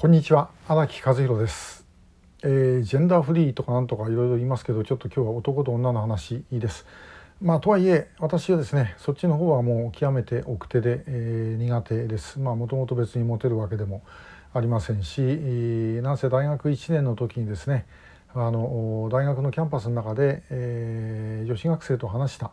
こんにちは荒木和弘です、えー、ジェンダーフリーとかなんとかいろいろ言いますけどちょっと今日は男と女の話です。まあとはいえ私はですねそっちの方はもう極めて奥手で、えー、苦手です。まあもともと別にモテるわけでもありませんし、えー、なんせ大学1年の時にですねあの大学のキャンパスの中で、えー、女子学生と話した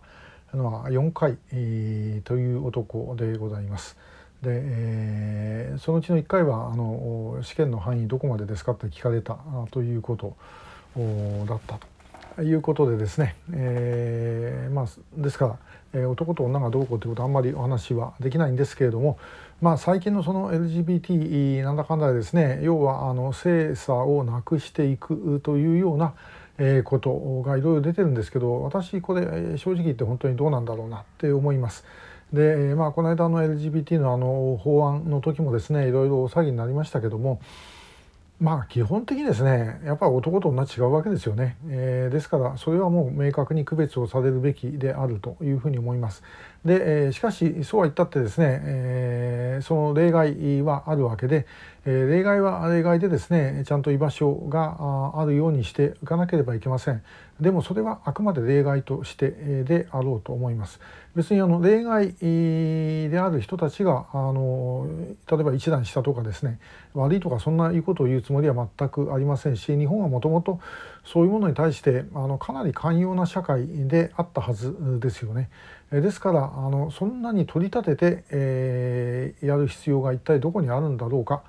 のは4回、えー、という男でございます。で、えー、そのうちの1回はあの試験の範囲どこまでですかって聞かれたということだったということでですね、えー、まあ、ですから、え、男と女がどうこうということはあんまりお話はできないんですけれども、まあ、最近のその LGBT なんだかんだでですね要はあの性差をなくしていくというようなえことがいろいろ出てるんですけど私これ正直言って本当にどうなんだろうなって思います。で、まあ、この間の LGBT のあの法案の時もですねいろいろ詐欺になりましたけどもまあ基本的にですねやっぱり男と女違うわけですよね、えー、ですからそれはもう明確に区別をされるべきであるというふうに思います。で、えー、しかしそうは言ったってですね、えー、その例外はあるわけで、例外は例外でですねちゃんと居場所があるようにしていかなければいけません。でもそれはあくまで例外としてであろうと思います。別にあの例外である人たちがあの例えば一段下とかですね悪いとかそんないうことを言うつもりは全くありませんし日本はもともとそういうものに対してあのかなり寛容な社会であったはずですよね。ですからあのそんなに取り立てて、えー、やる必要が一体どこにあるんだろうか。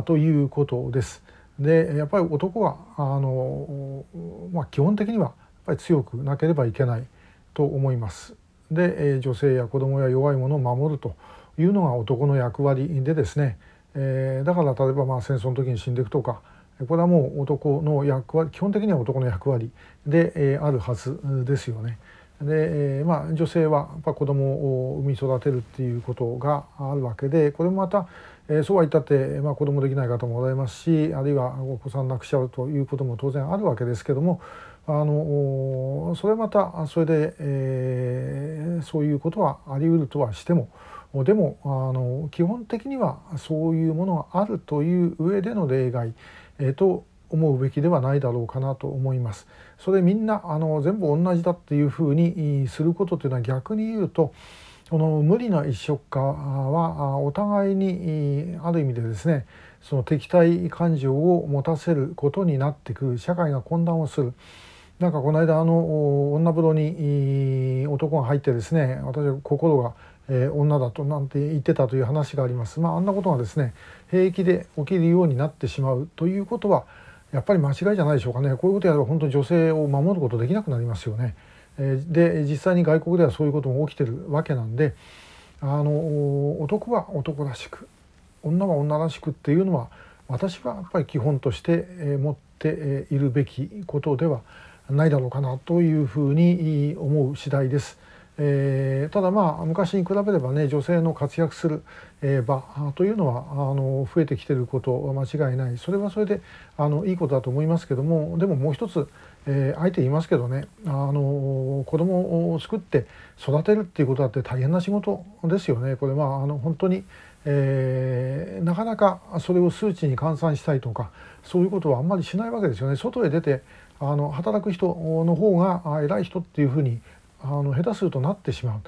ということです。でやっぱり男はあの、まあ、基本的にはやっぱり強くなければいけないと思います。で女性や子供や弱い者を守るというのが男の役割でですね、えー、だから例えばまあ戦争の時に死んでいくとかこれはもう男の役割基本的には男の役割で、えー、あるはずですよね。で、え、まあ、女性はやっぱ子供を産み育てるっていうことがあるわけでこれもまた、え、そうは言ったって、まあ、子供できない方もございますしあるいはお子さん亡くしちゃうということも当然あるわけですけどもあのそれまたそれで、えー、そういうことはあり得るとはしてもでもあの基本的にはそういうものがあるという上での例外、えー、と思うべきではないだろうかなと思います。それみんなあの全部同じだっていうふうにすることというのは逆に言うとこの無理な一色化はお互いにある意味でですねその敵対感情を持たせることになってくる社会が混乱をする。なんかこの間あの女風呂に男が入ってですね私は心が、え、女だとなんて言ってたという話があります。まああんなことがですね平気で起きるようになってしまうということはやっぱり間違いじゃないでしょうかねこういうことやれば本当に女性を守ることできなくなりますよね。で実際に外国ではそういうことも起きてるわけなんであの男は男らしく女は女らしくっていうのは私はやっぱり基本として持っているべきことではないだろうかなというふうに思う次第です。えー、ただまあ昔に比べればね女性の活躍する、えー、場というのはあの増えてきてることは間違いない。それはそれであのいいことだと思いますけどもでももう一つ、えー、あえて言いますけどねあの子供を作って育てるっていうことだって大変な仕事ですよね。これまああの本当に、えー、なかなかそれを数値に換算したいとかそういうことはあんまりしないわけですよね。外へ出てあの働く人の方が偉い人っていうふうにあの下手するとなってしま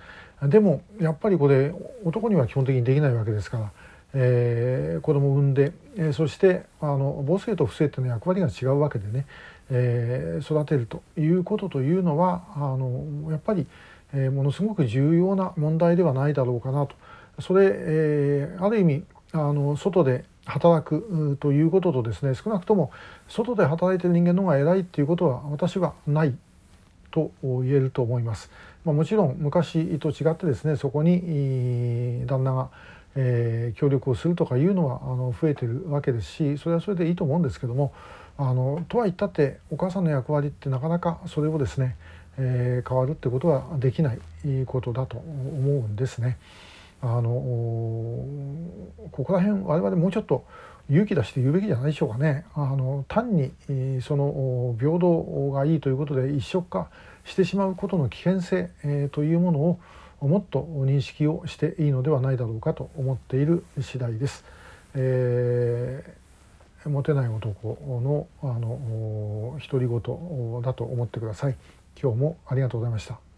う。でもやっぱりこれ男には基本的にできないわけですから、えー、子供を産んで、えー、そしてあの母性と父性っていうのは役割が違うわけでね、えー、育てるということというのはあのやっぱり、えー、ものすごく重要な問題ではないだろうかなと。それ、えー、ある意味あの外で働くということとですね少なくとも外で働いてる人間の方が偉いっていうことは私はない。と言えると思います。まあ、もちろん昔と違ってですねそこに旦那が、えー、協力をするとかいうのはあの増えてるわけですしそれはそれでいいと思うんですけどもあのとは言ったってお母さんの役割ってなかなかそれをですね、えー、変わるってことはできないことだと思うんですね。あのここら辺我々もうちょっと勇気出して言うべきじゃないでしょうかねあの単にその平等がいいということで一色化してしまうことの危険性、えというものをもっと認識をしていいのではないだろうかと思っている次第です。えーモテない男のあの独り言だと思ってください。今日もありがとうございました。